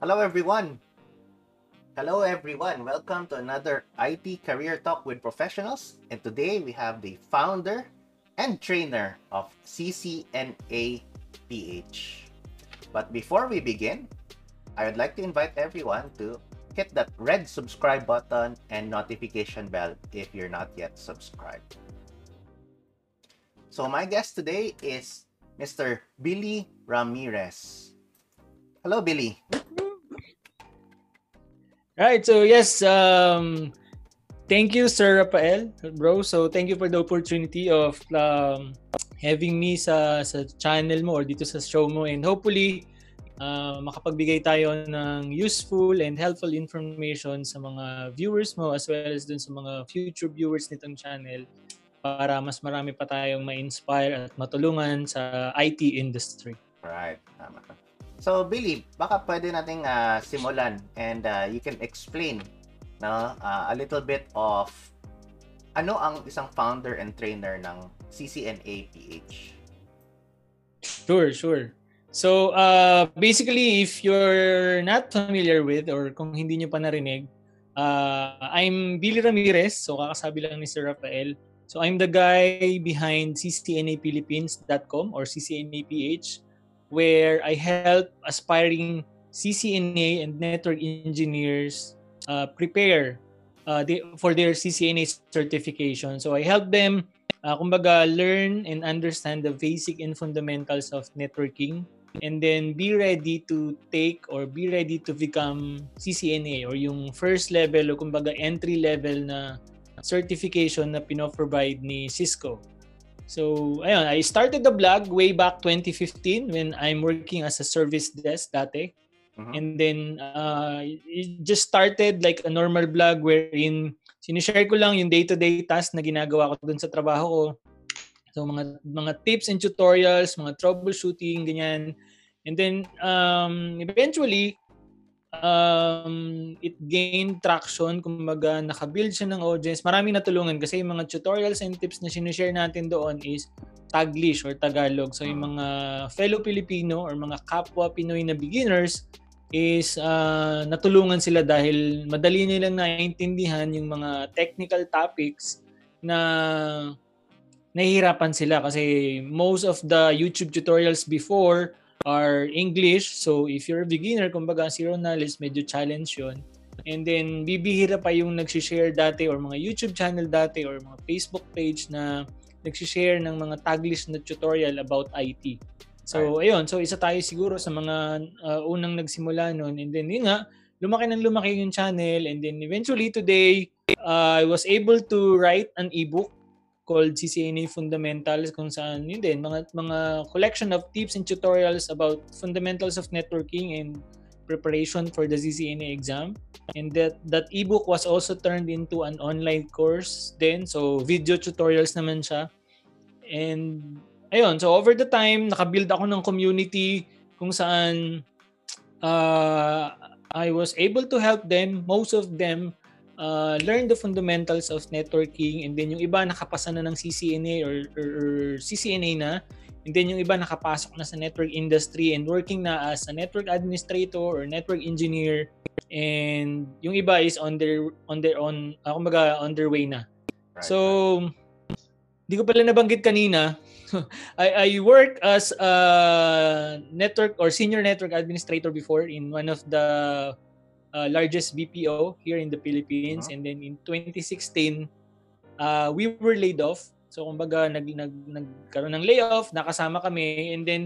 Hello everyone. Hello everyone. Welcome to another IT Career Talk with Professionals. And today we have the founder and trainer of CCNA PH. But before we begin, I would like to invite everyone to hit that red subscribe button and notification bell if you're not yet subscribed. So my guest today is Mr. Billy Ramirez. Hello, Billy. Right. So yes, um, thank you, Sir Rafael, bro. So thank you for the opportunity of um, having me sa sa channel mo or dito sa show mo and hopefully uh, makapagbigay tayo ng useful and helpful information sa mga viewers mo as well as dun sa mga future viewers nitong channel para mas marami pa tayong ma-inspire at matulungan sa IT industry. Right. Tama. So, Billy, baka pwede nating uh, simulan and uh, you can explain no, uh, a little bit of ano ang isang founder and trainer ng CCNA PH? Sure, sure. So, uh, basically, if you're not familiar with or kung hindi nyo pa narinig, uh, I'm Billy Ramirez. So, kakasabi lang ni Sir Rafael. So, I'm the guy behind ccnaphilippines.com or CCNAPH where I help aspiring CCNA and network engineers uh, prepare uh, for their CCNA certification. So I help them, uh, kumbaga, learn and understand the basic and fundamentals of networking and then be ready to take or be ready to become CCNA or yung first level o kumbaga entry level na certification na pino-provide ni Cisco. So, ayun, I started the blog way back 2015 when I'm working as a service desk dati. Mm-hmm. And then, uh, it just started like a normal blog wherein sinishare ko lang yung day-to-day task na ginagawa ko dun sa trabaho ko. So, mga, mga tips and tutorials, mga troubleshooting, ganyan. And then, um, eventually, um, it gained traction, kumbaga nakabuild siya ng audience. Maraming natulungan kasi yung mga tutorials and tips na sinishare natin doon is Taglish or Tagalog. So yung mga fellow Filipino or mga kapwa Pinoy na beginners is uh, natulungan sila dahil madali nilang naiintindihan yung mga technical topics na nahihirapan sila kasi most of the YouTube tutorials before are English. So if you're a beginner, kumbaga zero knowledge, medyo challenge yun. And then bibihira pa yung nagsishare dati or mga YouTube channel dati or mga Facebook page na nagsishare ng mga taglish na tutorial about IT. So right. ayun, so isa tayo siguro sa mga uh, unang nagsimula noon and then yun nga, lumaki ng lumaki yung channel and then eventually today uh, I was able to write an ebook called CCNA Fundamentals kung saan yun din mga mga collection of tips and tutorials about fundamentals of networking and preparation for the CCNA exam. And that that ebook was also turned into an online course then so video tutorials naman siya. And ayun, so over the time nakabuild ako ng community kung saan uh, I was able to help them, most of them uh, learn the fundamentals of networking and then yung iba nakapasa na ng CCNA or, or, or CCNA na and then yung iba nakapasok na sa network industry and working na as a network administrator or network engineer and yung iba is on their on their own uh, kumbaga on their way na. Right. So hindi ko pala nabanggit kanina I, I work as a network or senior network administrator before in one of the uh, largest BPO here in the Philippines. Uh-huh. And then in 2016, uh, we were laid off. So kumbaga nag, nag, nagkaroon ng layoff, nakasama kami and then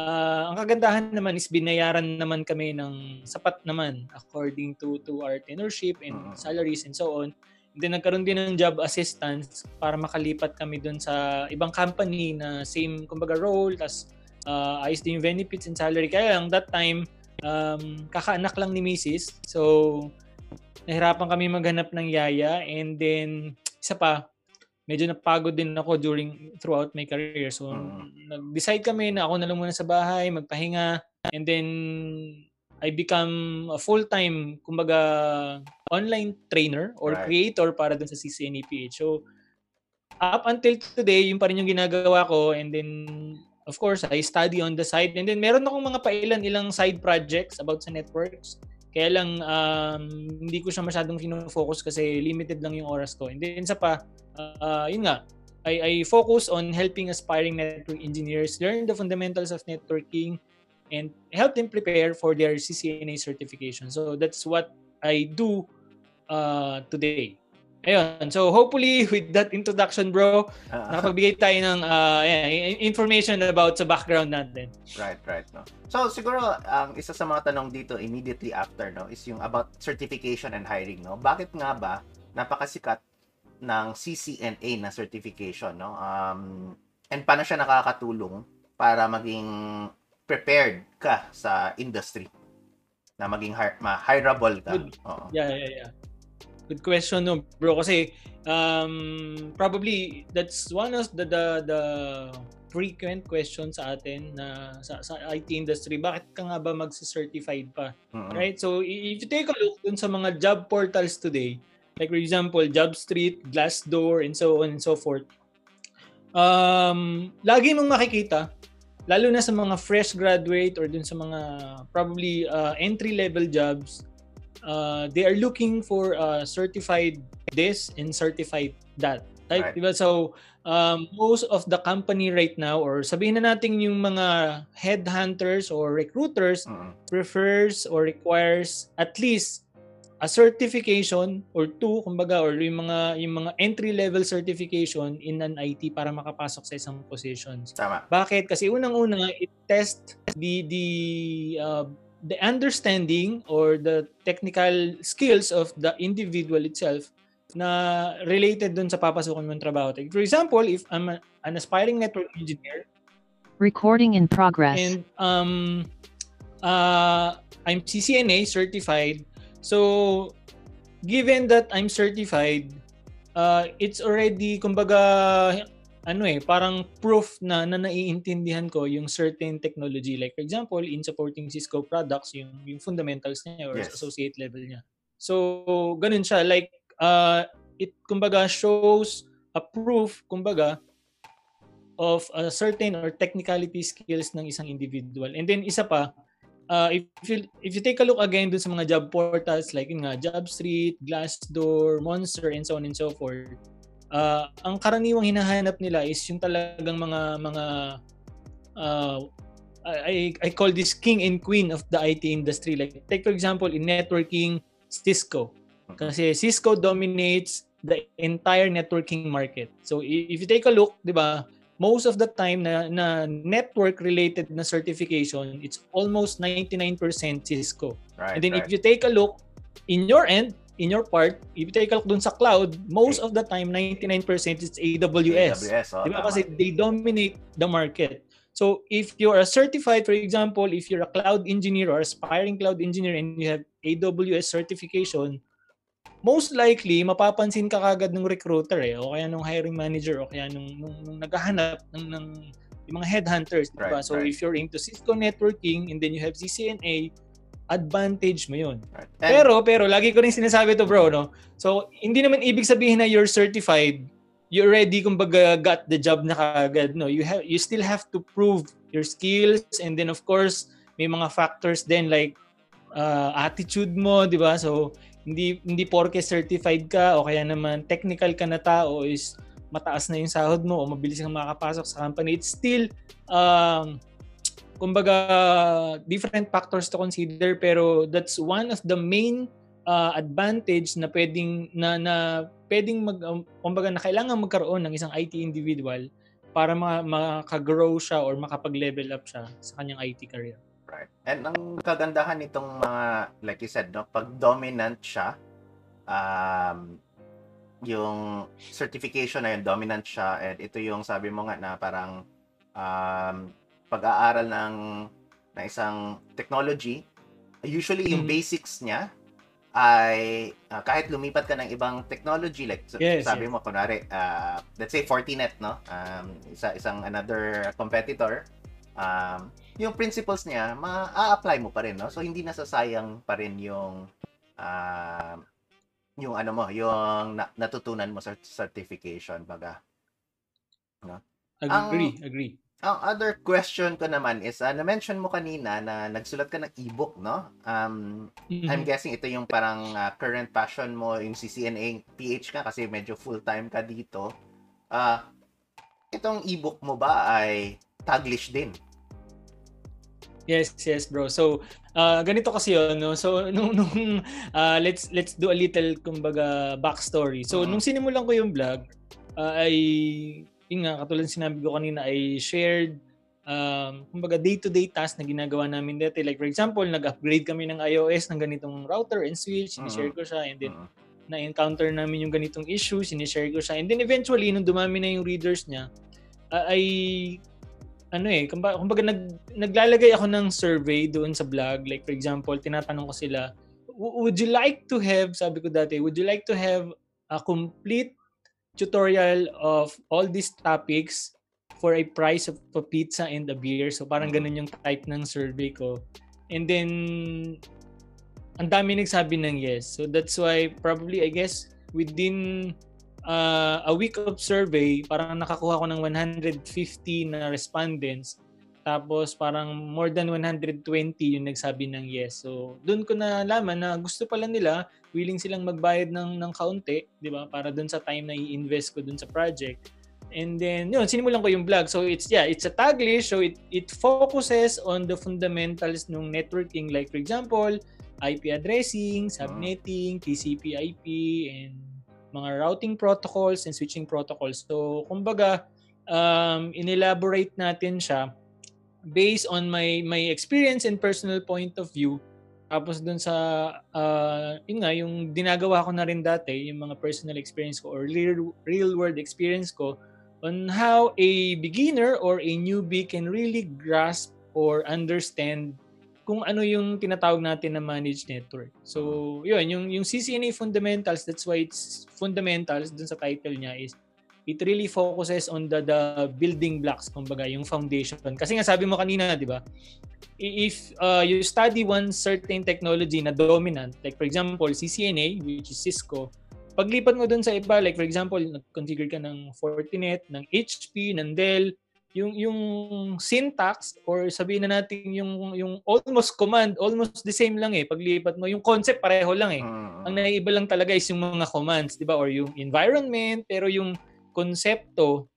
uh, ang kagandahan naman is binayaran naman kami ng sapat naman according to to our tenorship and uh-huh. salaries and so on. And then nagkaroon din ng job assistance para makalipat kami doon sa ibang company na same kumbaga role tas uh, ayos din yung benefits and salary. Kaya lang that time um, kakaanak lang ni Mrs. So, nahirapan kami maghanap ng yaya and then isa pa medyo napagod din ako during throughout my career so mm. nag-decide kami na ako na lang muna sa bahay magpahinga and then I become a full-time kumbaga online trainer or right. creator para dun sa CCNAPH so up until today yung pa rin yung ginagawa ko and then of course, I study on the side. And then meron akong mga pailan-ilang side projects about sa networks. Kaya lang, um, hindi ko siya masyadong focus kasi limited lang yung oras ko. And then sa pa, uh, yun nga, I, I focus on helping aspiring network engineers learn the fundamentals of networking and help them prepare for their CCNA certification. So that's what I do uh, today. Ayun. So hopefully with that introduction bro, uh, nakapagbigay tayo ng uh, information about sa background natin. Right, right. No. So siguro ang um, isa sa mga tanong dito immediately after no is yung about certification and hiring no. Bakit nga ba napakasikat ng CCNA na certification no? Um, and paano siya nakakatulong para maging prepared ka sa industry na maging hire, hireable ka. Good. Oo. Yeah, yeah, yeah. Good question no bro. Kasi um probably that's one of the the, the frequent question sa atin na sa, sa IT industry bakit ka nga ba magse-certified pa? Mm-hmm. right? So if you take a look dun sa mga job portals today like for example JobStreet Glassdoor and so on and so forth um lagi mong makikita lalo na sa mga fresh graduate or dun sa mga probably uh, entry level jobs uh, they are looking for uh, certified this and certified that. Like, right. diba? So, um, most of the company right now, or sabihin na natin yung mga headhunters or recruiters uh-huh. prefers or requires at least a certification or two, kumbaga, or yung mga, yung mga entry-level certification in an IT para makapasok sa isang positions. Tama. Bakit? Kasi unang-una, it test the, the uh, the understanding or the technical skills of the individual itself na related dun sa papasukan mong trabaho. For example, if I'm a, an aspiring network engineer, recording in progress. And um uh I'm CCNA certified. So given that I'm certified, uh it's already kumbaga ano eh, parang proof na na naiintindihan ko yung certain technology. Like for example, in supporting Cisco products, yung, yung fundamentals niya or yes. associate level niya. So, ganun siya. Like, uh, it kumbaga shows a proof, kumbaga, of a certain or technicality skills ng isang individual. And then isa pa, uh, if you if you take a look again dun sa mga job portals like yun nga JobStreet, Glassdoor, Monster and so on and so forth, uh, ang karaniwang hinahanap nila is yung talagang mga mga uh, I I call this king and queen of the IT industry. Like take for example in networking Cisco. Kasi Cisco dominates the entire networking market. So if you take a look, 'di ba, most of the time na, na network related na certification, it's almost 99% Cisco. Right, and then right. if you take a look in your end, in your part, if you take a look dun sa cloud, most of the time, 99% is AWS. AWS oh, diba? Kasi they dominate the market. So if you're a certified, for example, if you're a cloud engineer or aspiring cloud engineer and you have AWS certification, most likely, mapapansin ka kagad ng recruiter eh, o kaya nung hiring manager, o kaya nung, nung, nung naghahanap ng, ng yung mga headhunters. Diba? Right, so right. if you're into Cisco networking and then you have CCNA, advantage mo yun. Pero, pero, lagi ko rin sinasabi to bro, no? So, hindi naman ibig sabihin na you're certified, you already kumbaga got the job na kagad, no? You have, you still have to prove your skills and then of course, may mga factors din like uh, attitude mo, di ba? So, hindi hindi porke certified ka o kaya naman technical ka na tao is mataas na yung sahod mo o mabilis kang makakapasok sa company. It's still um, kumbaga different factors to consider pero that's one of the main uh, advantage na pwedeng na na pwedeng mag um, kumbaga na kailangan magkaroon ng isang IT individual para ma- makagrow siya or makapag-level up siya sa kanyang IT career. Right. And ang kagandahan nitong mga like you said no, pag dominant siya um yung certification na yun, dominant siya and ito yung sabi mo nga na parang um, pag-aaral ng na isang technology, usually yung mm. basics niya ay uh, kahit lumipat ka ng ibang technology like yes, sabi yes. mo kunwari uh, let's say Fortinet no um, isa isang another competitor um, yung principles niya ma-apply mo pa rin no so hindi nasasayang pa rin yung uh, yung ano mo yung na- natutunan mo sa certification baga no agree ang, agree Ang other question ko naman is, uh, na-mention mo kanina na nagsulat ka ng ebook, no? Um, Mhm. I'm guessing ito yung parang uh, current passion mo, yung CCNA PH ka kasi medyo full-time ka dito. Ah, itong ebook mo ba ay Taglish din? Yes, yes, bro. So, uh, ganito kasi 'yon, no. So, nung nung uh, let's let's do a little kumbaga backstory. So, Mhm. nung sinimulan ko yung vlog, uh, ay yun nga katulad ng sinabi ko kanina ay shared um, kumbaga day-to-day task na ginagawa namin dati. Like for example, nag-upgrade kami ng iOS ng ganitong router and switch, Mhm. ni-share ko siya and then Mm. na-encounter namin yung ganitong issue, sinishare ko siya. And then eventually, nung dumami na yung readers niya, ah, ay ano eh, kumbaga, kumbaga nag, naglalagay ako ng survey doon sa blog. Like for example, tinatanong ko sila, "W- would you like to have, sabi ko dati, would you like to have a complete tutorial of all these topics for a price of a pizza and a beer? So parang Mhm. ganun yung type ng survey ko. And then, ang dami nagsabi ng yes. So that's why probably I guess within uh, a week of survey, parang nakakuha ko ng 150 na respondents. Tapos parang more than 120 yung nagsabi ng yes. So doon ko na nalaman na gusto pala nila, willing silang magbayad ng ng kaunti, 'di ba? Para doon sa time na i-invest ko doon sa project. And then, yun, sinimulan ko yung vlog. So, it's, yeah, it's a Taglish. So, it, it focuses on the fundamentals ng networking. Like, for example, IP addressing, subnetting, TCP IP, and mga routing protocols and switching protocols. So, kumbaga, um, inelaborate natin siya based on my my experience and personal point of view. Tapos dun sa, uh, yun nga, yung dinagawa ko na rin dati, yung mga personal experience ko or real, real world experience ko on how a beginner or a newbie can really grasp or understand kung ano yung tinatawag natin na managed network. So, yun, yung, yung CCNA fundamentals, that's why it's fundamentals dun sa title niya is it really focuses on the the building blocks, kumbaga, yung foundation. Kasi nga sabi mo kanina, di ba? If uh, you study one certain technology na dominant, like for example, CCNA, which is Cisco, paglipat mo dun sa iba, like for example, nag-configure ka ng Fortinet, ng HP, ng Dell, yung yung syntax or sabihin na natin yung yung almost command, almost the same lang eh. Paglipat mo, yung concept pareho lang eh. Mm. Ang naiiba lang talaga is yung mga commands, 'di ba? Or yung environment, pero yung konsepto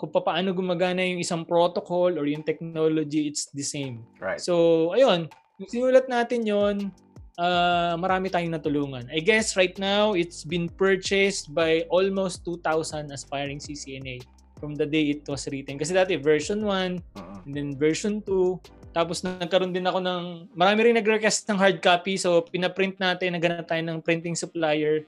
kung paano gumagana yung isang protocol or yung technology, it's the same. Right. So, ayun, yung sinulat natin yon uh, marami tayong natulungan. I guess right now, it's been purchased by almost 2,000 aspiring CCNA from the day it was written. Kasi dati, version 1, Mm. and then version 2, tapos nagkaroon din ako ng, marami rin nag-request ng hard copy, so pinaprint natin, naghanap tayo ng printing supplier,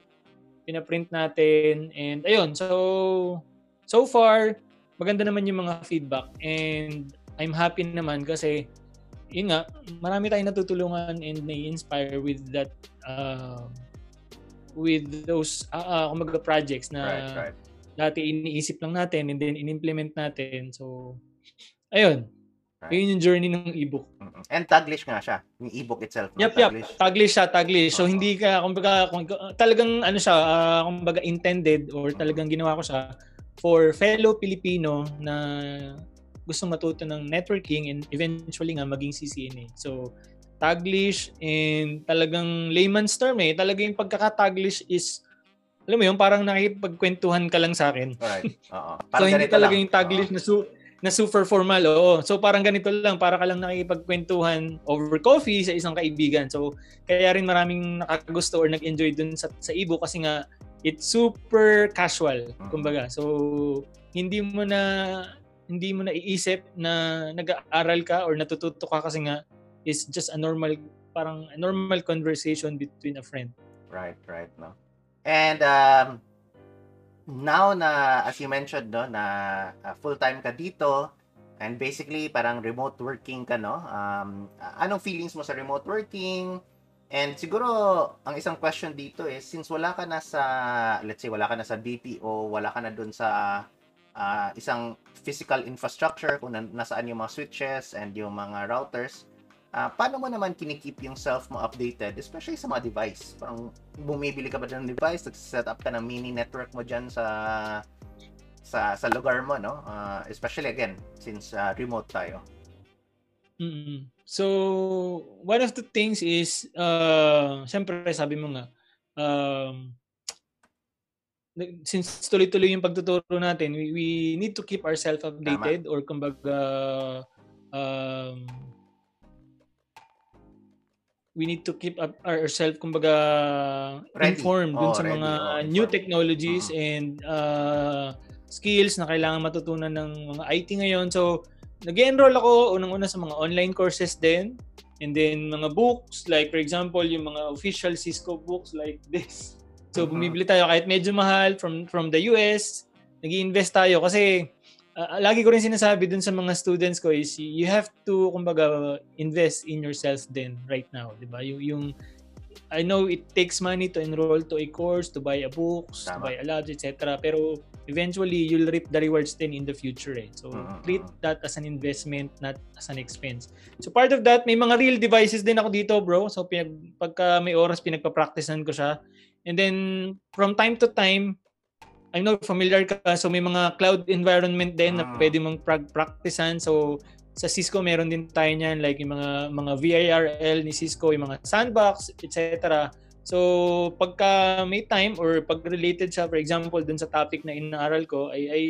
pinaprint natin, and ayun, so, so far, maganda naman yung mga feedback, and I'm happy naman kasi, yun nga, marami tayong natutulungan and nai-inspire with that, uh, with those, uh, uh, kumbaga projects na Right, right. dati iniisip lang natin and then in-implement natin. So, ayun. Right. Yun yung journey ng ebook. And Taglish nga siya, yung ebook itself. no? Yep, yep. Taglish. Taglish siya, taglish. So, Oo. hindi ka, kumbaga, kung, talagang, ano siya, ah, kumbaga, intended or talagang ginawa ko siya for fellow Pilipino na gusto matuto ng networking and eventually nga maging CCNA. So, Taglish and talagang layman's term eh. Talagang yung pagkaka-Taglish is, alam mo yun, parang nakikipagkwentuhan ka lang sa akin. Alright. Oo. so hindi talaga lang. yung Taglish na su- na super formal. Oo. So parang ganito lang, para ka lang nakikipagkwentuhan over coffee sa isang kaibigan. So kaya rin maraming nakagusto or nag-enjoy dun sa, sa ebook kasi nga it's super casual, Mhm. kumbaga. So hindi mo na hindi mo na iisip na nag-aaral ka or natututo ka kasi nga is just a normal parang a normal conversation between a friend. Right, right, no. And um, now na as you mentioned no na uh, full-time ka dito and basically parang remote working ka no. Um, anong feelings mo sa remote working? And siguro ang isang question dito is since wala ka na sa let's say wala ka na sa BPO, wala ka na doon sa uh, isang physical infrastructure kung na- nasaan yung mga switches and yung mga routers, Ah, paano mo naman kinikip yung self mo updated, especially sa mga device? Parang bumibili ka ba ng device, nag-set up ka ng mini network mo dyan sa sa sa lugar mo, no? Uh, especially again, since uh, remote tayo. Mm-hmm. So, one of the things is, uh, siyempre sabi mo nga, um, since tuloy-tuloy yung pagtuturo natin, we, we need to keep ourselves updated Tama. or kumbaga um, we need to keep up ourselves kumbaga ready. informed dun oh, sa ready. mga oh, new technologies uh-huh. and uh, skills na kailangan matutunan ng mga IT ngayon. So, nag-enroll ako unang-una sa mga online courses din. And then mga books, like for example, yung mga official Cisco books like this. So, uh-huh. bumibili tayo kahit medyo mahal from from the US. nag invest tayo kasi uh, lagi ko rin sinasabi dun sa mga students ko is you have to kumbaga invest in yourself din right now, 'di ba? Yung yung I know it takes money to enroll to a course, to buy a books, Tama. to buy a lodge, etc. Pero eventually you'll reap the rewards then in the future eh. So uh-huh. treat that as an investment, not as an expense. So part of that, may mga real devices din ako dito, bro. So pinag, pagka may oras pinagpa-practicean ko siya. And then from time to time, I know familiar ka so may mga cloud environment din na ah. pwede mong practicean so sa Cisco meron din tayo niyan like yung mga mga VIRL ni Cisco yung mga sandbox etc. So pagka may time or pag related siya for example dun sa topic na inaaral ko I I,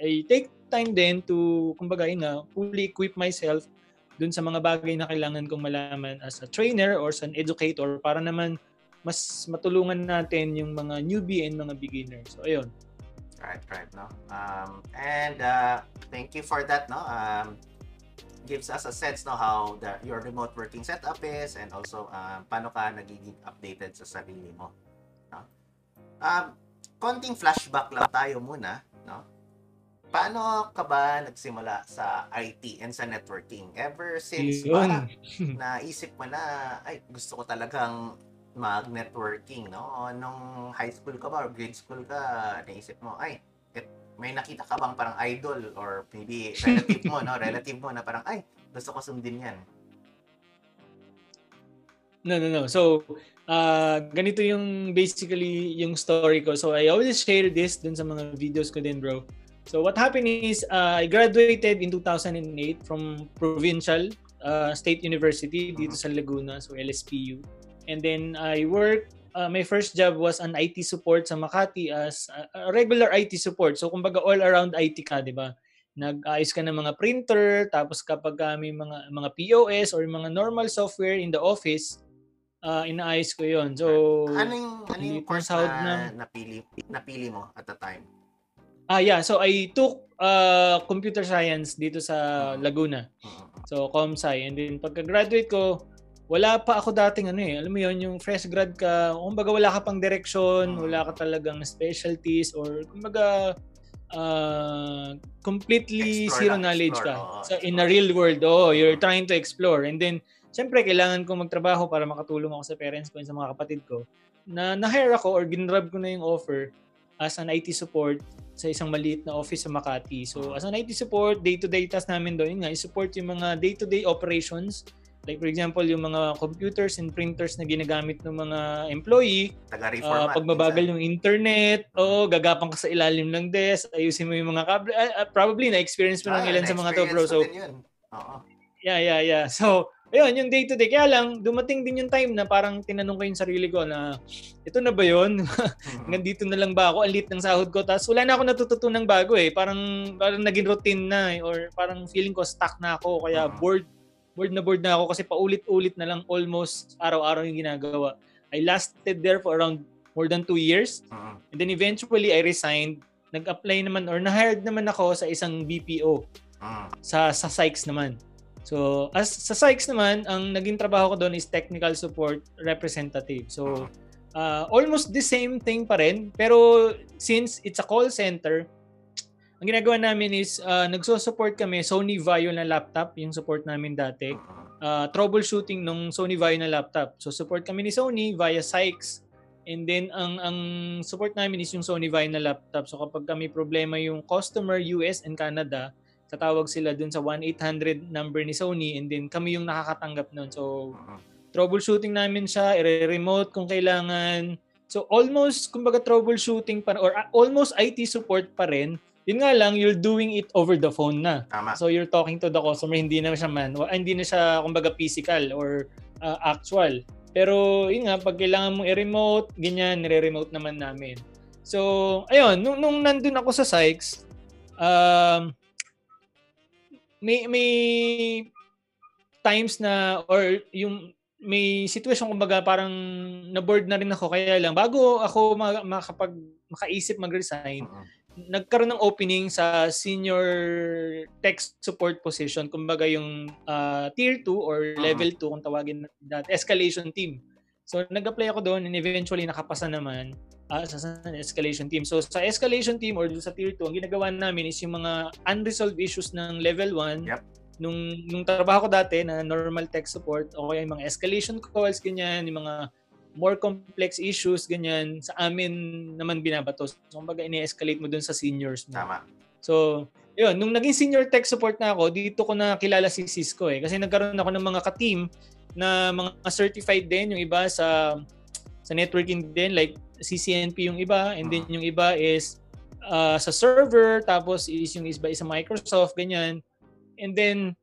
I take time din to kumbaga ina fully equip myself dun sa mga bagay na kailangan kong malaman as a trainer or as an educator para naman mas matulungan natin yung mga newbie and mga beginner. So ayun. Right, right, no. Um, and uh, thank you for that, no. Um, gives us a sense no how the your remote working setup is and also um, paano ka nagiging updated sa sarili mo. No? Um, konting flashback lang tayo muna, no? Paano ka ba nagsimula sa IT and sa networking? Ever since ba naisip mo na ay gusto ko talagang mag-networking, no? Nung high school ka ba or grade school ka, naisip mo, ay, et, may nakita ka bang parang idol or maybe relative mo, no? Relative mo na parang, ay, gusto ko sundin yan. No, no, no. So, uh, ganito yung basically yung story ko. So, I always share this dun sa mga videos ko din, bro. So, what happened is, uh, I graduated in 2008 from Provincial uh, State University dito uh-huh. sa Laguna, so LSPU. And then I worked, uh, my first job was an IT support sa Makati as a, a regular IT support. So kumbaga all around IT ka, di ba? Nag-ayos ka ng mga printer, tapos kapag uh, may mga, mga POS or mga normal software in the office, uh, inaayos ko yon So, ano yung, ano yung course na, na napili, napili mo at the time? Ah, yeah. So, I took uh, computer science dito sa Laguna. So, ComSci. And then, pagka-graduate ko, wala pa ako dating ano eh, alam mo yon yung fresh grad ka, kumbaga wala ka pang direction, hmm. wala ka talagang specialties or kumbaga uh, completely explore zero knowledge explore, ka. So, in a real world, oh, you're trying to explore. And then, syempre, kailangan ko magtrabaho para makatulong ako sa parents ko and sa mga kapatid ko. Na na-hire ako or ginrab ko na yung offer as an IT support sa isang maliit na office sa Makati. So, as an IT support, day-to-day task namin doon, yun nga, i-support yung mga day-to-day operations Like for example, yung mga computers and printers na ginagamit ng mga employee, uh, pagbabagal yung internet, o gagapang ka sa ilalim ng desk, ayusin mo yung mga kable. Uh, probably na-experience mo ah, ng ilan sa mga to, bro. So, Yeah, yeah, yeah. So, ayun, yung day to day. Kaya lang, dumating din yung time na parang tinanong ko yung sarili ko na, ito na ba yun? Nandito na lang ba ako? Ang lit ng sahod ko. Tapos wala na ako natututunang bago eh. Parang, parang naging routine na eh. Or parang feeling ko stuck na ako. Kaya bored bored na bored na ako kasi paulit-ulit na lang almost araw-araw yung ginagawa. I lasted there for around more than two years. Uh-huh. And then eventually, I resigned. Nag-apply naman or na-hired naman ako sa isang BPO. Uh-huh. Sa, sa Sykes naman. So, as sa Sykes naman, ang naging trabaho ko doon is technical support representative. So, uh, almost the same thing pa rin. Pero since it's a call center, ang ginagawa namin is uh, nagso-support kami Sony Vaio na laptop, yung support namin dati. Uh, troubleshooting ng Sony Vaio na laptop. So support kami ni Sony via Sykes. And then ang ang support namin is yung Sony Vaio na laptop. So kapag kami problema yung customer US and Canada, tatawag sila dun sa 1-800 number ni Sony and then kami yung nakakatanggap nun. So troubleshooting namin siya, i-remote kung kailangan. So almost kumbaga troubleshooting pa or uh, almost IT support pa rin yun nga lang, you're doing it over the phone na. Tama. So you're talking to the customer, hindi na siya man, hindi na siya kumbaga physical or ah, actual. Pero yun nga, pag kailangan mong i-remote, ganyan, nire-remote naman namin. So, ayun, nung, nung nandun ako sa Sykes, um, may, may times na, or yung may situation kumbaga parang na-bored na rin ako kaya lang bago ako ma- makapag makaisip mag-resign Mm-mm. Nagkaroon ng opening sa senior tech support position kumbaga yung ah, tier 2 or Mhm. level 2 kung tawagin natin escalation team so nag-apply ako doon and eventually nakapasa naman ah, sa, sa escalation team so sa escalation team or sa tier 2 ang ginagawa namin is yung mga unresolved issues ng level 1 Yep. nung nung trabaho ko dati na normal tech support o kaya yung mga escalation calls ganyan yung mga more complex issues ganyan sa amin naman binabato so kumbaga ini-escalate mo dun sa seniors mo Tama. So, yun, nung naging senior tech support na ako, dito ko na kilala si Cisco eh. Kasi nagkaroon ako ng mga ka-team na mga certified din, yung iba sa sa networking din, like CCNP yung iba, and then yung iba is uh, sa server, tapos is yung iba is sa Microsoft, ganyan. And then,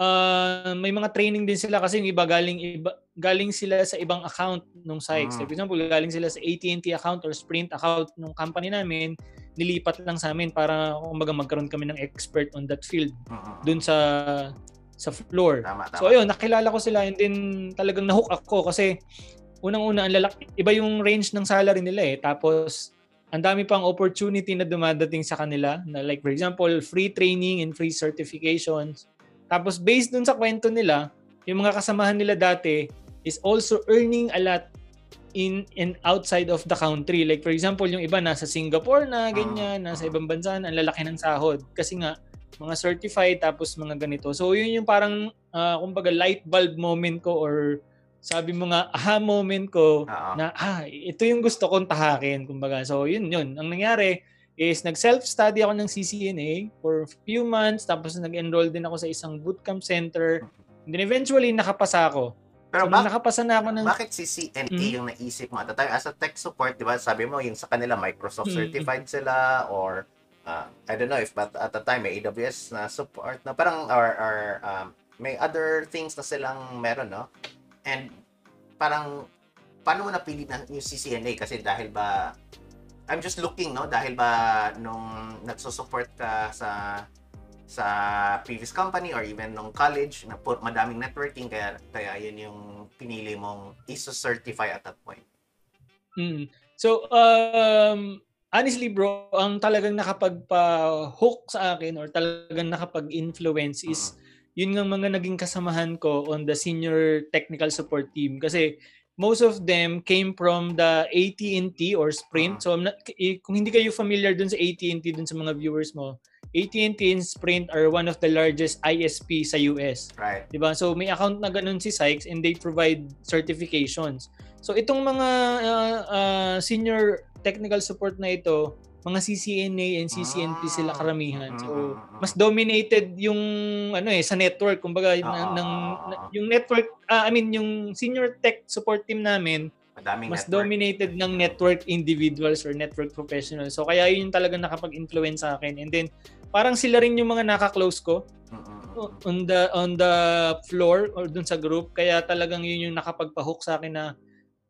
uh, may mga training din sila kasi yung iba galing iba, galing sila sa ibang account nung sites. Mm. Like, for example, galing sila sa AT&T account or Sprint account nung company namin, nilipat lang sa amin para kumbaga magkaroon kami ng expert on that field Mm-mm. dun sa sa floor. Tama, tama. So ayun, nakilala ko sila and then talagang nahook ako kasi unang-una ang lalaki, iba yung range ng salary nila eh. Tapos ang dami pang opportunity na dumadating sa kanila na like for example, free training and free certifications. Tapos based dun sa kwento nila, yung mga kasamahan nila dati is also earning a lot in and outside of the country. Like for example, yung iba nasa Singapore na ganyan, nasa ibang bansa na ang lalaki ng sahod kasi nga mga certified tapos mga ganito. So yun yung parang ah, kumbaga light bulb moment ko or sabi mo nga aha moment ko Oo. na ah ito yung gusto kong tahakin kumbaga. So yun yun. Ang nangyari is nag self-study ako ng CCNA for few months tapos nag-enroll din ako sa isang bootcamp center. And then eventually nakapasa ako. Pero so, bak- nakapasa na ako ng bakit si CNA Mhm. yung naisip mo at the time as a tech support, 'di ba? Sabi mo yung sa kanila Microsoft Mhm. certified sila or uh, I don't know if but at the time may AWS na support na parang or, or um, may other things na silang meron, no? And parang paano mo napili na yung CCNA kasi dahil ba I'm just looking, no? Dahil ba nung nagsusupport ka sa sa previous company or even nung college na po, madaming networking kaya kaya yun yung pinili mong ISO-certify at that point. Mm. So, um, honestly bro, ang talagang nakapagpa-hook sa akin or talagang nakapag-influence is yun nga mga naging kasamahan ko on the senior technical support team. Kasi most of them came from the AT&T or Sprint. Mhm. So, I'm not, kung hindi kayo familiar dun sa AT&T dun sa mga viewers mo, AT&T and Sprint are one of the largest ISP sa US. Right. 'di ba? So may account na ganun si Sykes and they provide certifications. So itong mga uh, uh, senior technical support na ito, mga CCNA and CCNP sila karamihan. So mas dominated yung ano eh sa network kumbaga Ah, ng, ng ah, ah. yung network ah, I mean yung senior tech support team namin madaming mas network. dominated ng network individuals or network professionals. So kaya yun yung talaga nakapag-influence sa akin. And then parang sila rin yung mga naka-close ko on the on the floor or dun sa group kaya talagang yun yung nakapagpa-hook sa akin na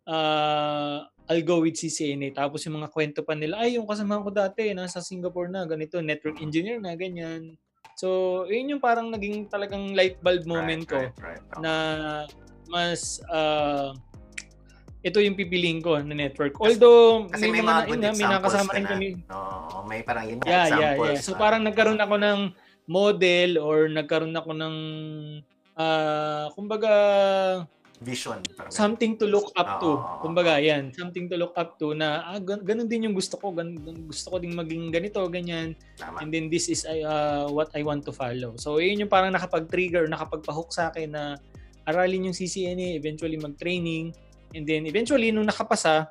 uh, I'll go with CCNA tapos yung mga kwento pa nila ay yung kasama ko dati nasa Singapore na ganito network engineer na ganyan so yun yung parang naging talagang light bulb moment right, ko right, right. Oh. na mas uh, ito yung pipiliin ko na network although Kasi may, may, mga good nga, may nakasama rin na. kami Oo, may parang yun Yeah, yeah, examples. yeah. So na parang nagkaroon ako ng model or nagkaroon ako ng ah kumbaga vision. Parang something to look up to. Oo. Kumbaga, yan, something to look up to na ah, gan- ganun din yung gusto ko, gan- gan- gusto ko ding maging ganito, ganyan. Tama. And then this is uh, what I want to follow. So yun yung parang nakapag-trigger, nakapagpa-hook sa akin na aralin yung CCNA, eventually mag-training. And then eventually nung nakapasa,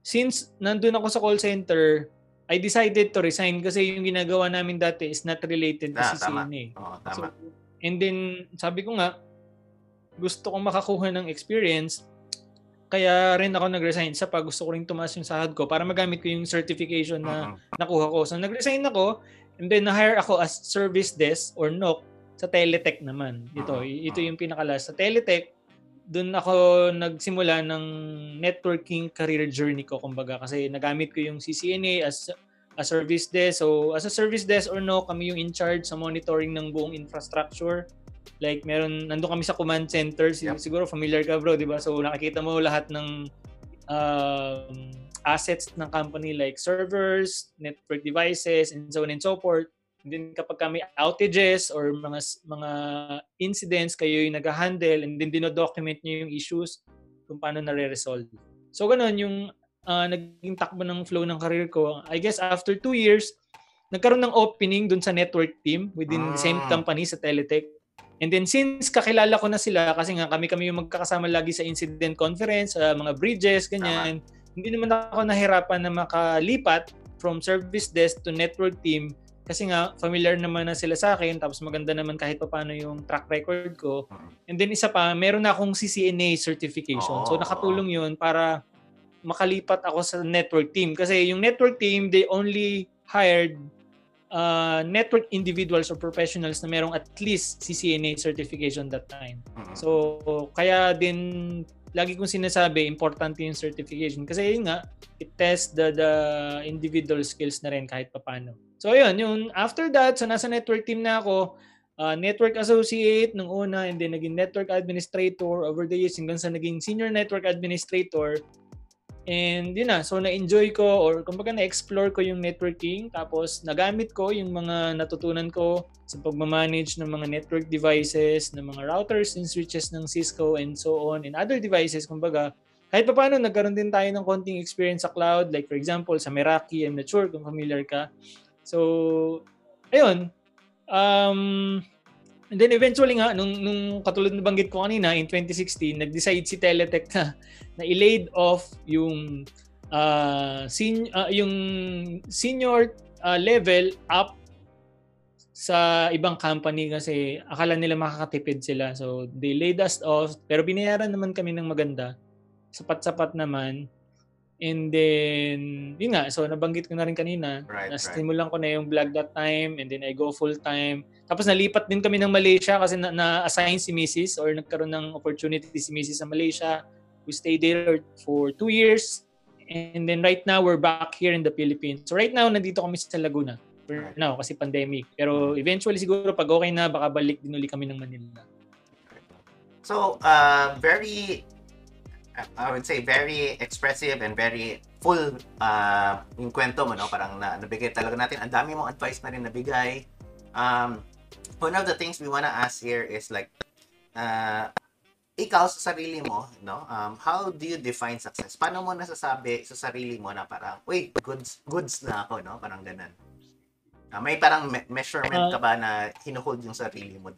since nandun ako sa call center, I decided to resign kasi yung ginagawa namin dati is not related to Ah, tama. CCNA. Oo, So, tama. and then, sabi ko nga, gusto kong makakuha ng experience, kaya rin ako nag-resign sa pag gusto ko rin tumaas yung sahod ko para magamit ko yung certification na Mm-mm. nakuha ko. So, nag-resign ako And then na-hire ako as service desk or NOC sa Teletech naman. Ito, Mhm, ito yung pinakalas. Sa Teletech, doon ako nagsimula ng networking career journey ko kumbaga kasi nagamit ko yung CCNA as a service desk. So as a service desk or no, kami yung in charge sa monitoring ng buong infrastructure. Like meron nandun kami sa command center, Yep. siguro familiar ka bro, 'di ba? So nakikita mo lahat ng um, assets ng company like servers, network devices, and so on and so forth. And then kapag kami outages or mga mga incidents kayo yung nag-handle and then dino-document nyo yung issues kung paano nare-resolve. So ganun yung ah, naging takbo ng flow ng career ko. I guess after two years, nagkaroon ng opening dun sa network team within the same Ah. company sa Teletech. And then since kakilala ko na sila kasi nga kami-kami yung magkakasama lagi sa incident conference, sa mga bridges, ganyan. Hindi naman ako nahirapan na makalipat from service desk to network team kasi nga familiar naman na sila sa akin tapos maganda naman kahit paano yung track record ko. And then isa pa, meron na akong CCNA certification. So nakatulong yun para makalipat ako sa network team. Kasi yung network team, they only hired uh, network individuals or professionals na merong at least CCNA certification that time. So, kaya din lagi kong sinasabi, importante yung certification. Kasi yun nga, it tests the, the individual skills na rin kahit papano. So, yun, yung after that, so nasa network team na ako, uh, network associate nung una, and then naging network administrator over the years hanggang sa naging senior network administrator. And yun na, so na-enjoy ko or kumbaga na-explore ko yung networking tapos nagamit ko yung mga natutunan ko sa pagmamanage ng mga network devices, ng mga routers and switches ng Cisco and so on and other devices kumbaga kahit pa paano nagkaroon din tayo ng konting experience sa cloud like for example sa Meraki, I'm not sure kung familiar ka. So, ayun. Um, and then eventually nga, nung, nung katulad na banggit ko kanina, in 2016, nag-decide si Teletech na, na i-laid off yung uh, sen- uh, yung senior uh, level up sa ibang company kasi akala nila makakatipid sila. So, they laid us off. Pero binayaran naman kami ng maganda. Sapat-sapat naman. And then, yun nga. So, nabanggit ko na rin kanina. Right, right. Nasimulan ko na yung vlog that time. And then, I go full time. Tapos, nalipat din kami ng Malaysia kasi na- na-assign si Mrs. or nagkaroon ng opportunity si Mrs. sa Malaysia. We stayed there for two years. And then, right now, we're back here in the Philippines. So, right now, nandito kami sa Laguna for Right. now kasi pandemic. Pero eventually siguro pag okay na baka balik din uli kami ng Manila. So, uh, very, I would say, very expressive and very full uh, yung kwento mo, no? Parang na, nabigay talaga natin. Ang dami mong advice na rin nabigay. Um, one of the things we wanna ask here is like, uh, ikaw sa sarili mo, no? Um, how do you define success? Paano mo nasasabi sa sarili mo na parang, wait, goods, goods na ako, no? Parang ganun. Ah, may parang me- measurement ka ba na hinuhold yung sarili mo?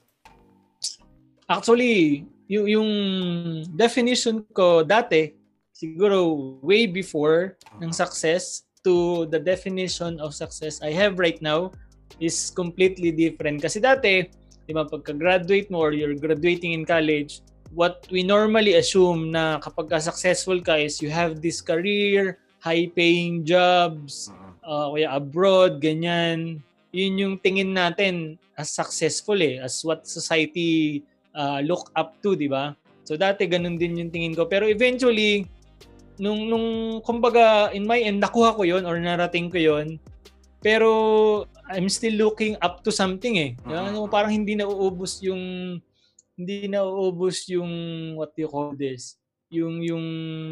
Actually, yung, yung definition ko dati, siguro way before ng success to the definition of success I have right now is completely different. Kasi dati, di ba, pagka-graduate mo or you're graduating in college, what we normally assume na kapag ka successful ka is you have this career, high-paying jobs, Mhm. uh, kaya abroad, ganyan. Yun yung tingin natin as successful eh, as what society uh, look up to, di ba? So dati ganun din yung tingin ko. Pero eventually, nung, nung kumbaga, in my end, nakuha ko yon or narating ko yon pero I'm still looking up to something eh. Ano, Parang hindi na uubos yung hindi na uubos yung what do you call this? Yung yung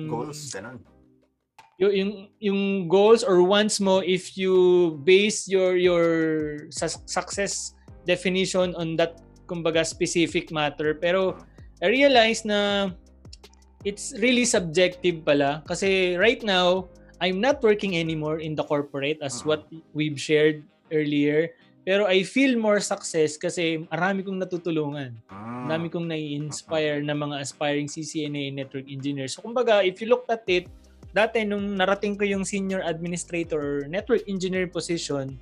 Goals, ganun. yung, yung yung goals or wants mo if you base your your success definition on that kumbaga specific matter pero I realize na it's really subjective pala kasi right now I'm not working anymore in the corporate as Mhm. what we've shared earlier pero I feel more success kasi marami kong natutulungan Mm. dami kong nai-inspire na mga aspiring CCNA network engineers. So kumbaga, if you looked at it, dati nung narating ko yung senior administrator or network engineer position,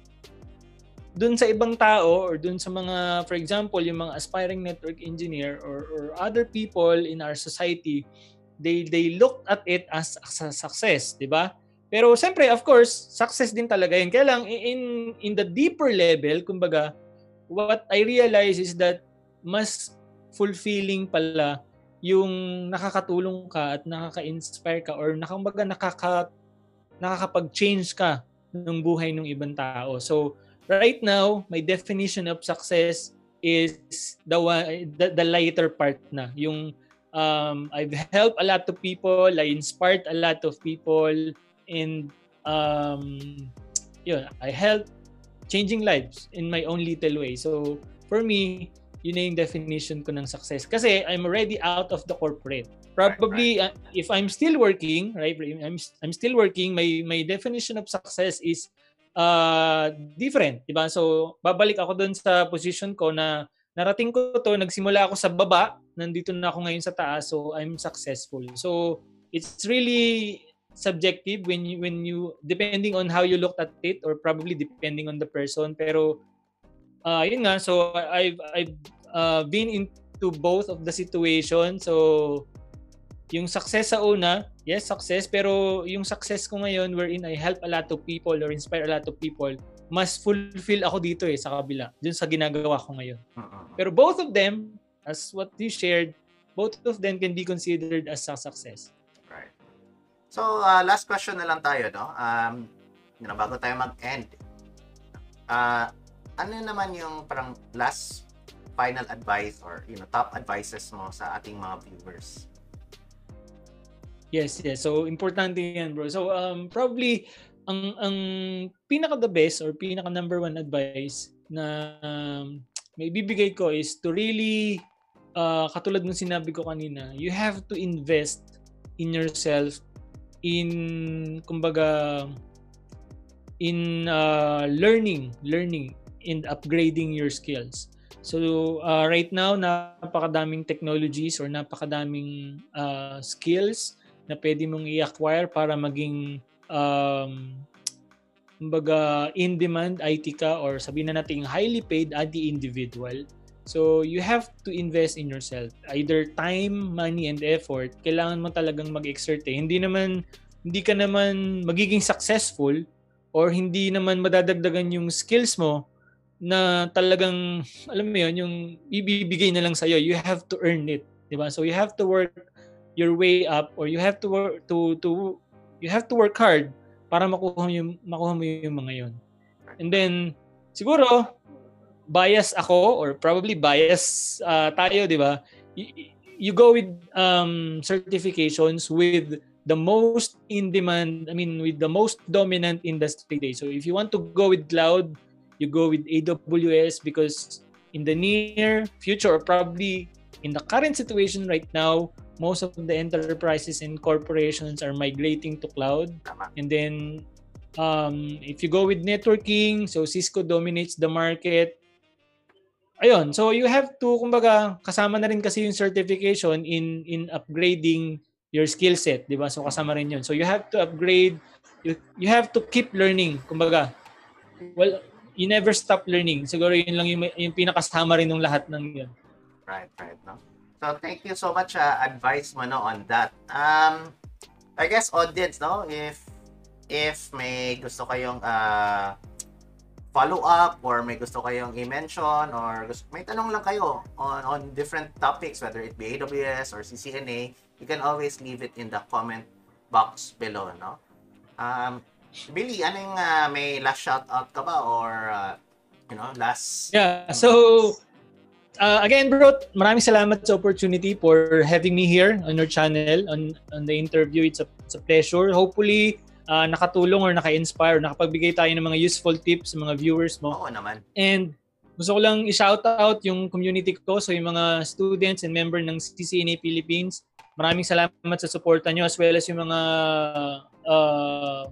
dun sa ibang tao or dun sa mga, for example, yung mga aspiring network engineer or, or other people in our society, they they looked at it as, as a success, di ba? Pero siyempre, of course, success din talaga yun. Kaya lang, in, in the deeper level, kumbaga, what I realize is that mas fulfilling pala yung nakakatulong ka at nakaka-inspire ka or nakambaga nakaka nakakapag-change ka ng buhay ng ibang tao. So, right now, my definition of success is the the, the lighter part na. Yung um, I've helped a lot of people, I inspired a lot of people, and um, yun, I help changing lives in my own little way. So, for me, yun na yung definition ko ng success. Kasi I'm already out of the corporate. Probably, right, right. Uh, if I'm still working, right, I'm, I'm still working, my, my definition of success is uh, different. Diba? So, babalik ako dun sa position ko na narating ko to, nagsimula ako sa baba, nandito na ako ngayon sa taas, so I'm successful. So, it's really subjective when you when you depending on how you looked at it or probably depending on the person pero uh, yun nga so I've I've uh, been into both of the situation so yung success sa una yes success pero yung success ko ngayon wherein I help a lot of people or inspire a lot of people mas fulfill ako dito eh sa kabila dun sa ginagawa ko ngayon pero both of them as what you shared both of them can be considered as a success So, uh, last question na lang tayo, no? Um, bago tayo mag-end. Uh, ano naman yung parang last final advice or you know top advices mo sa ating mga viewers? Yes, yes. So importante 'yan, bro. So um probably ang ang pinaka the best or pinaka number one advice na um, may bibigay ko is to really uh, katulad ng sinabi ko kanina, you have to invest in yourself in kumbaga in uh, learning learning and upgrading your skills so uh, right now napakadaming technologies or napakadaming uh, skills na pwede mong i-acquire para maging um, kumbaga in demand IT ka or sabihin na natin highly paid IT individual So, you have to invest in yourself. Either time, money, and effort. Kailangan mo talagang mag-exert eh. Hindi naman, hindi ka naman magiging successful or hindi naman madadagdagan yung skills mo na talagang, alam mo yun, yung ibibigay na lang sa'yo. You have to earn it. Diba? So, you have to work your way up or you have to work to to you have to work hard para makuha mo yung makuha mo yung mga yon. And then siguro bias ako or probably bias uh, tayo, 'di ba? You, you go with um, certifications with the most in demand, I mean with the most dominant industry today. So if you want to go with cloud, you go with AWS because in the near future or probably in the current situation right now, most of the enterprises and corporations are migrating to cloud. And then um, if you go with networking, so Cisco dominates the market ayun, so you have to, kumbaga, kasama na rin kasi yung certification in in upgrading your skill set, di ba? So kasama rin yun. So you have to upgrade, you, you have to keep learning, kumbaga. Well, you never stop learning. Siguro yun lang yung, yung pinakasama rin ng lahat ng yun. Right, right. No? So thank you so much uh, advice mo no on that. Um, I guess audience, no, if if may gusto kayong uh, follow-up or may gusto kayong i-mention or gusto, may tanong lang kayo on, on different topics, whether it be AWS or CCNA, you can always leave it in the comment box below, no? Um, Billy, ano yung uh, may last shout out ka ba or uh, you know, last Yeah, so uh, again bro, maraming salamat sa opportunity for having me here on your channel on on the interview. It's a, it's a pleasure. Hopefully uh, nakatulong or naka-inspire, nakapagbigay tayo ng mga useful tips sa mga viewers mo. Oo naman. And gusto ko lang i-shout out yung community ko, so yung mga students and member ng CCNA Philippines. Maraming salamat sa suporta nyo as well as yung mga uh,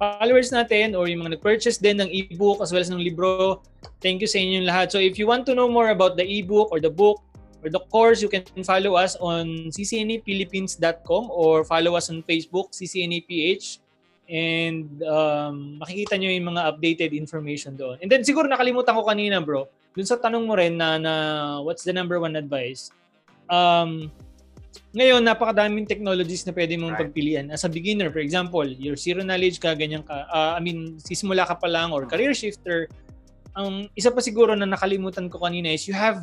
followers natin or yung mga nag-purchase din ng ebook as well as ng libro. Thank you sa inyong lahat. So if you want to know more about the ebook or the book or the course, you can follow us on ccnaphilippines.com or follow us on Facebook, CCNAPH and um, makikita nyo yung mga updated information doon. And then siguro nakalimutan ko kanina bro, dun sa tanong mo rin na, na what's the number one advice? Um, ngayon, napakadaming technologies na pwede mong Right. pagpilian. As a beginner, for example, your zero knowledge ka, ganyan ka, ah, I mean, sisimula ka pa lang or career shifter, ang isa pa siguro na nakalimutan ko kanina is you have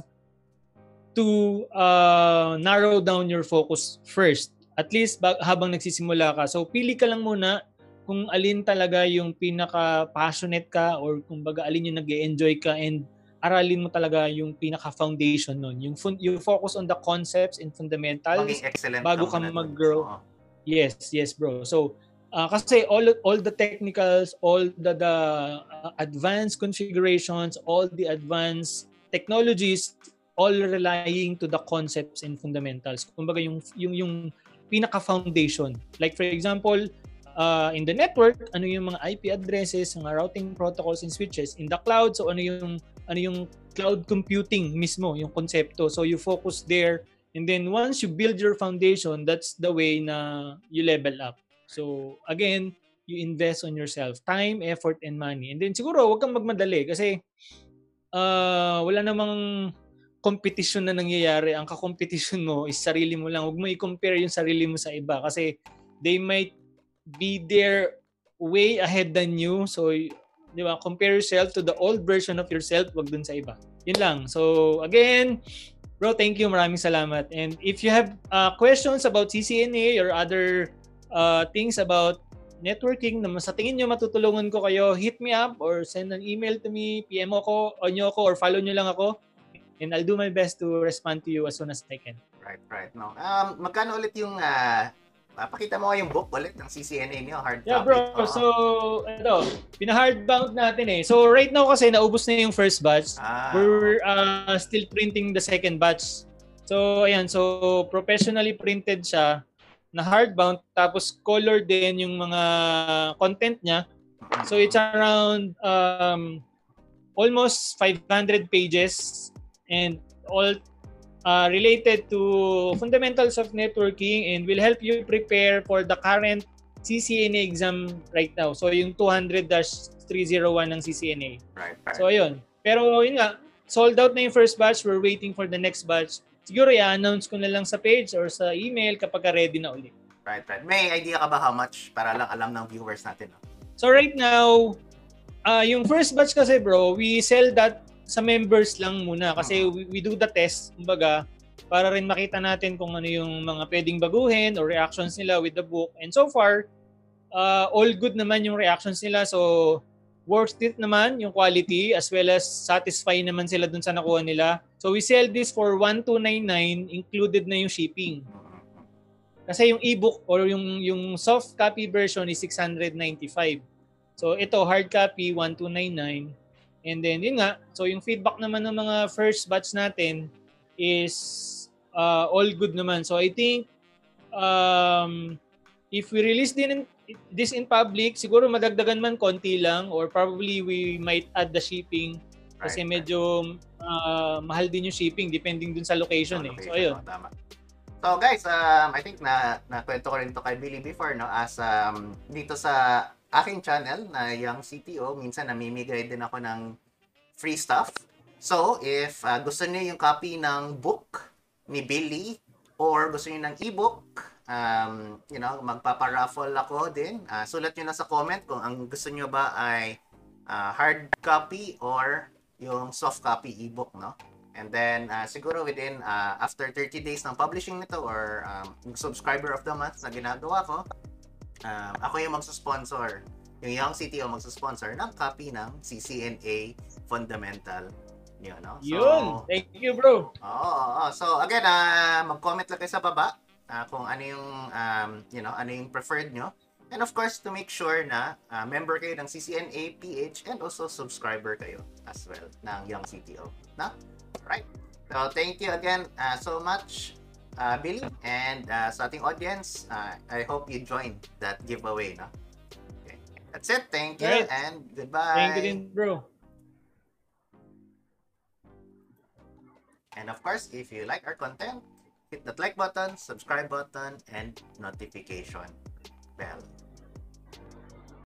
to uh, narrow down your focus first. At least ba- habang nagsisimula ka. So, pili ka lang muna kung alin talaga yung pinaka-passionate ka or kung baga alin yung nag enjoy ka and aralin mo talaga yung pinaka-foundation nun. Yung, fun- yung focus on the concepts and fundamentals. Maging excellent bago ka mag-grow. Oo. Yes, yes, bro. So, uh, kasi all all the technicals, all the the uh, advanced configurations, all the advanced technologies all relying to the concepts and fundamentals. Kumbaga yung yung yung pinaka foundation. Like for example, uh, in the network, ano yung mga IP addresses, mga routing protocols and switches. In the cloud, so ano yung ano yung cloud computing mismo, yung konsepto. So you focus there And then once you build your foundation, that's the way na you level up. So again, you invest on yourself, time, effort, and money. And then siguro, huwag kang magmadali kasi uh, wala namang competition na nangyayari. Ang kakompetition mo is sarili mo lang. Huwag mo i-compare yung sarili mo sa iba kasi they might be there way ahead than you. So, di ba, compare yourself to the old version of yourself, wag dun sa iba. Yun lang. So, again, Bro, thank you. Maraming salamat. And if you have uh, questions about CCNA or other uh, things about networking na sa tingin nyo matutulungan ko kayo, hit me up or send an email to me, PM ako, o nyo ako, or follow nyo lang ako. And I'll do my best to respond to you as soon as I can. Right, right. No. Um, magkano ulit yung, ah, papakita mo nga yung book ulit ng CCNA niyo, hard Yeah, copy. bro. Oo. So, ito, pina-hardbound natin eh. So, right now kasi naubos na yung first batch. ah, We're uh, still printing the second batch. So, ayan. So, professionally printed siya na hardbound. Tapos, color din yung mga content niya. So, it's around um, almost 500 pages and all uh, related to fundamentals of networking and will help you prepare for the current CCNA exam right now. So, yung 200-301 ng CCNA. right, right. So, ayun. Pero, yun nga, sold out na yung first batch. We're waiting for the next batch. Siguro, i-announce ko na lang sa page or sa email kapag ka ready na ulit. right, right. May idea ka ba how much para lang alam ng viewers natin? No? So, right now, uh, yung first batch kasi, bro, we sell that sa members lang muna kasi we, we do the test, kumbaga, para rin makita natin kung ano yung mga pwedeng baguhin or reactions nila with the book. And so far, uh, all good naman yung reactions nila. So, worth it naman yung quality as well as satisfy naman sila dun sa nakuha nila. So, we sell this for 1299 included na yung shipping. Kasi yung ebook or yung yung soft copy version is 695. So ito hard copy 1299 and then yun nga so yung feedback naman ng mga first batch natin is uh, all good naman. So I think um if we release din in- this in public siguro madagdagan man konti lang or probably we might add the shipping kasi Right, medyo uh, mahal din yung shipping depending dun sa location eh. So ayun. Oh, tama. So guys, um, I think na nakwento ko rin to kay Billy before no as um, dito sa aking channel na Young CTO, minsan namimigay din ako ng free stuff. So, if uh, gusto niyo yung copy ng book ni Billy or gusto niyo ng ebook, um, you know, magpaparaffle ako din. Uh, sulat niyo na sa comment kung ang gusto niyo ba ay uh, hard copy or yung soft copy ebook, no? And then, uh, siguro within, uh, after 30 days ng publishing nito or um, yung subscriber of the month na ginagawa ko, um, ako yung magsusponsor. Yung Young CTO magsusponsor ng copy ng CCNA Fundamental nyo, no? So, Yun. Thank you, bro. Oo, oo. So, again, uh, mag-comment lang kayo sa baba uh, kung ano yung, um, you know, ano yung preferred nyo. And of course, to make sure na uh, member kayo ng CCNA PH and also subscriber kayo as well ng Young CTO. Na? Right. So, thank you again uh, so much, uh, Billy. And uh, sa ating audience, uh, I hope you joined that giveaway. No? Okay. That's it. Thank you Right. and goodbye. Thank you din, bro. And of course, if you like our content, hit that like button, subscribe button, and notification bell.